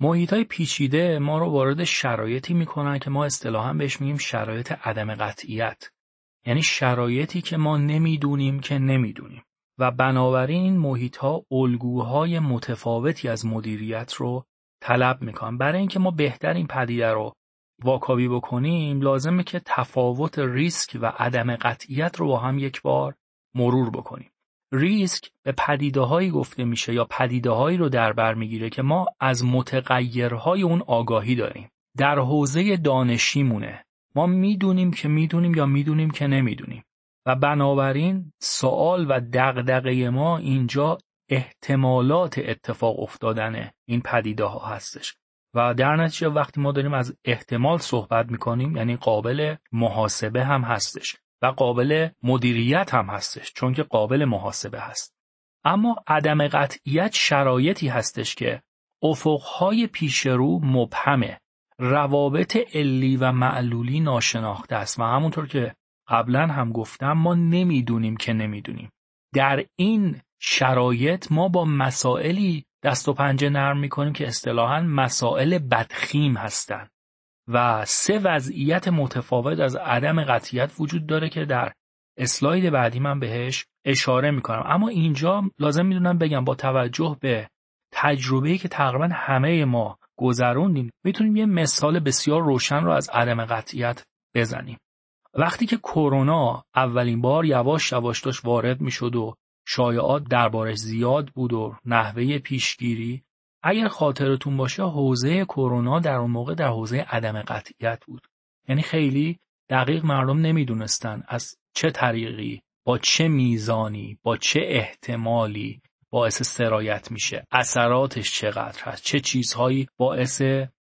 محیط های پیچیده ما رو وارد شرایطی می‌کنن که ما اصطلاحا بهش میگیم شرایط عدم قطعیت. یعنی شرایطی که ما نمی‌دونیم که نمی‌دونیم. و بنابراین این محیط ها الگوهای متفاوتی از مدیریت رو طلب می‌کنن. برای اینکه ما بهتر این پدیده رو واکاوی بکنیم لازمه که تفاوت ریسک و عدم قطعیت رو با هم یک بار مرور بکنیم. ریسک به پدیده هایی گفته میشه یا پدیده هایی رو در بر می‌گیره که ما از متغیرهای اون آگاهی داریم. در حوزه دانشیمونه. ما می‌دونیم که می‌دونیم یا می‌دونیم که نمی‌دونیم. و بنابراین سوال و دغدغه ما اینجا احتمالات اتفاق افتادن این پدیده ها هستش. و در نتیجه وقتی ما داریم از احتمال صحبت می‌کنیم یعنی قابل محاسبه هم هستش. و قابل مدیریت هم هستش چون که قابل محاسبه هست. اما عدم قطعیت شرایطی هستش که افقهای پیشرو مبهمه روابط علی و معلولی ناشناخته است. و همونطور که قبلا هم گفتم ما نمی‌دونیم که نمی‌دونیم. در این شرایط ما با مسائلی دست و پنجه نرم می‌کنیم که اصطلاحا مسائل بدخیم هستند و سه وضعیت متفاوت از عدم قطعیت وجود داره که در اسلاید بعدی من بهش اشاره می‌کنم. اما اینجا لازم می‌دونم بگم با توجه به تجربه‌ای که تقریبا همه ما گذروندیم می‌تونیم یه مثال بسیار روشن رو از عدم قطعیت بزنیم. وقتی که کرونا اولین بار یواش یواش داشت وارد می‌شد و شایعات دربارش زیاد بود و نحوه پیشگیری اگر خاطرتون باشه حوزه کرونا در اون موقع در حوزه عدم قطعیت بود. یعنی خیلی دقیق مردم نمی‌دونستن از چه طریقی با چه میزانی با چه احتمالی باعث سرایت میشه اثراتش چقدر هست چه چیزهایی باعث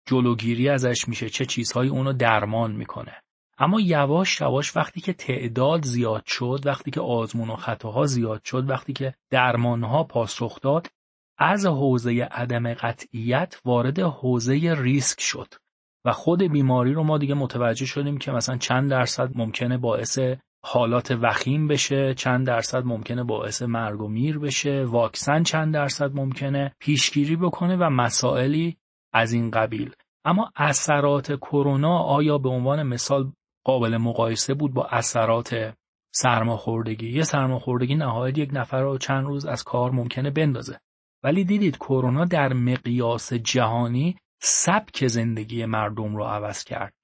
جلوگیری ازش میشه چه چیزهایی اونو درمان می‌کنه. اما یواش یواش وقتی که تعداد زیاد شد وقتی که آزمون و خطاها زیاد شد وقتی که درمانها پاسخ داد از حوزه عدم قطعیت وارد حوزه ریسک شد و خود بیماری رو ما دیگه متوجه شدیم که مثلا چند درصد ممکنه باعث حالات وخیم بشه چند درصد ممکنه باعث مرگ و میر بشه واکسن چند درصد ممکنه پیشگیری بکنه و مسائلی از این قبیل. اما اثرات کرونا آیا به عنوان مثال قابل مقایسه بود با اثرات سرماخوردگی؟ یه سرماخوردگی نهایت یک نفر رو چند روز از کار ممکنه بندازه. ولی دیدید کرونا در مقیاس جهانی سبک زندگی مردم رو عوض کرد.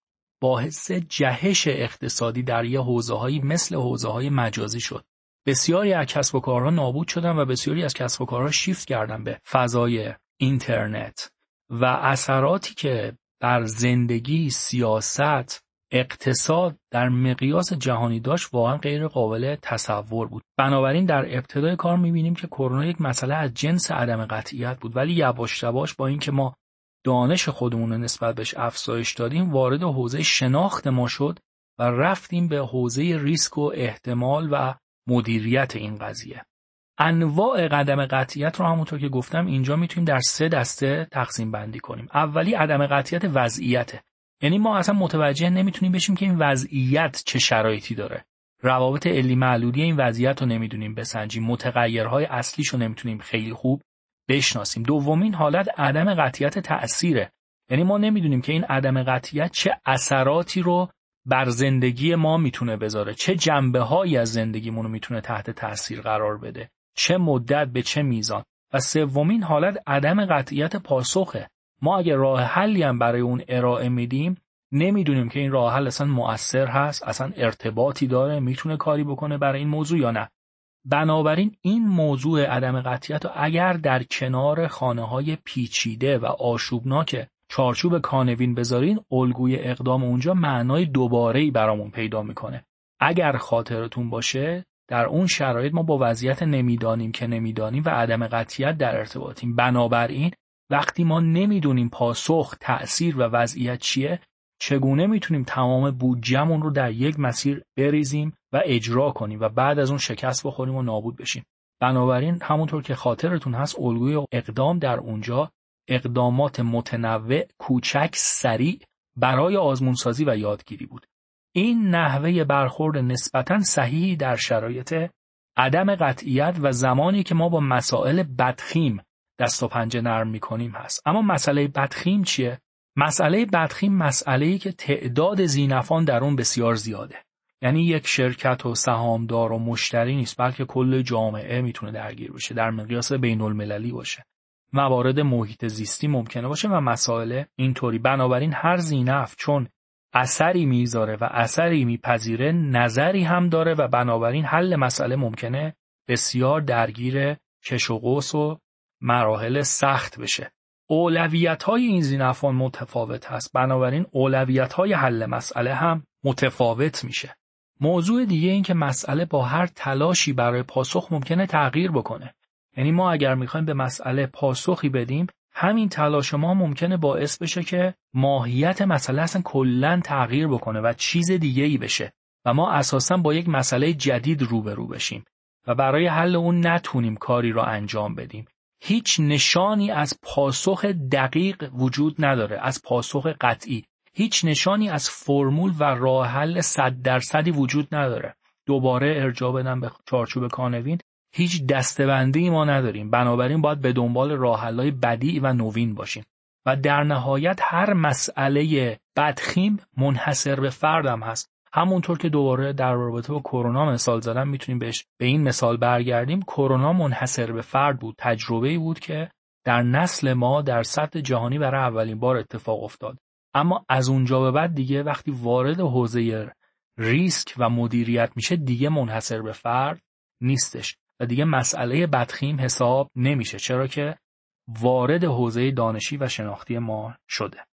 باعث جهش اقتصادی در یه حوزه هایی مثل حوزه های مجازی شد. بسیاری از کسب و کارها نابود شدن و بسیاری از کسب و کارها شیفت کردن به فضای اینترنت. و اثراتی که بر زندگی سیاست اقتصاد در مقیاس جهانی داشت واقعا غیر قابل تصور بود. بنابراین در ابتدای کار می‌بینیم که کرونا یک مسئله از جنس عدم قطعیت بود ولی یواش یواش با اینکه ما دانش خودمون رو نسبت بهش افزایش دادیم وارد حوزه شناخت ما شد و رفتیم به حوزه ریسک و احتمال و مدیریت این قضیه. انواع قدم قطعیت رو همونطور که گفتم اینجا می‌تونیم در سه دسته تقسیم بندی کنیم. اولی عدم قطعیت وضعیته یعنی ما اصلا متوجه نمی‌تونیم بشیم که این وضعیت چه شرایطی داره. روابط علی معلولی این وضعیت رو نمی‌دونیم بسنجیم. متغیرهای اصلیش رو نمی‌تونیم خیلی خوب بشناسیم. دومین حالت عدم قطعیت تأثیره. یعنی ما نمی‌دونیم که این عدم قطعیت چه اثراتی رو بر زندگی ما می‌تونه بذاره. چه جنبه هایی از زندگیمون رو می‌تونه تحت تاثیر قرار بده. چه مدت به چه میزان. و سومین حالت عدم قطعیت پاسخه. ما اگه راه حلی هم برای اون ارائه میدیم نمی‌دونیم که این راه حل اصلا مؤثر هست اصلا ارتباطی داره می‌تونه کاری بکنه برای این موضوع یا نه. بنابراین این موضوع عدم قطعیت رو اگر در کنار خانه های پیچیده و آشوبناک چارچوب کانوین بذارین الگوی اقدام اونجا معنای دوباره ای برامون پیدا می‌کنه. اگر خاطرتون باشه در اون شرایط ما با وضعیت نمی‌دانیم که نمی‌دانیم و عدم قطعیت در ارتباطیم. بنابراین وقتی ما نمی‌دونیم پاسخ تأثیر و وضعیت چیه چگونه می‌تونیم تمام بودجهمون رو در یک مسیر بریزیم و اجرا کنیم و بعد از اون شکست بخوریم و نابود بشیم؟ بنابراین همونطور که خاطرتون هست الگوی اقدام در اونجا اقدامات متنوع کوچک سریع برای آزمونسازی و یادگیری بود. این نحوه برخورد نسبتا صحیحی در شرایط عدم قطعیت و زمانی که ما با مسائل بدخیم دست و پنجه نرم می‌کنیم هست. اما مسئله بدخیم چیه؟ مسئله بدخیم مسئله ای که تعداد زینفان در اون بسیار زیاده. یعنی یک شرکت و سهامدار و مشتری نیست بلکه کل جامعه می‌تونه درگیر بشه در مقیاس بین المللی باشه. موارد محیط زیستی ممکنه باشه و مسائل اینطوری. بنابراین هر زینف چون اثری می‌ذاره و اثری میپذیره نظری هم داره و بنابراین حل مسئله ممکنه بسیار درگیر کش و قوس و مراحل سخت بشه. اولویت های این زینفان متفاوت هست. بنابراین اولویت های حل مسئله هم متفاوت میشه. موضوع دیگه این که مسئله با هر تلاشی برای پاسخ ممکنه تغییر بکنه. یعنی ما اگر می‌خوایم به مسئله پاسخی بدیم همین تلاش ما ممکنه باعث بشه که ماهیت مسئله اصلا کلا تغییر بکنه و چیز دیگه ای بشه و ما اساسا با یک مسئله جدید روبرو بشیم و برای حل اون نتونیم کاری را انجام بدیم. هیچ نشانی از پاسخ دقیق وجود نداره از پاسخ قطعی. هیچ نشانی از فرمول و راه حل صد درصدی وجود نداره. دوباره ارجاع بدم به چارچوب کانوین. هیچ دستبندی ما نداریم. بنابراین باید به دنبال راهحلهای بدی و نوین باشیم. و در نهایت هر مسئله بدخیم منحصر به فردم هست. همونطور که دوباره در رابطه با کرونا مثال زدم می‌تونیم بهش به این مثال برگردیم. کرونا منحصر به فرد بود تجربه بود که در نسل ما در سطح جهانی برای اولین بار اتفاق افتاد. اما از اونجا به بعد دیگه وقتی وارد حوزه ریسک و مدیریت میشه دیگه منحصر به فرد نیستش و دیگه مسئله بدخیم حساب نمیشه چرا که وارد حوزه دانشی و شناختی ما شده.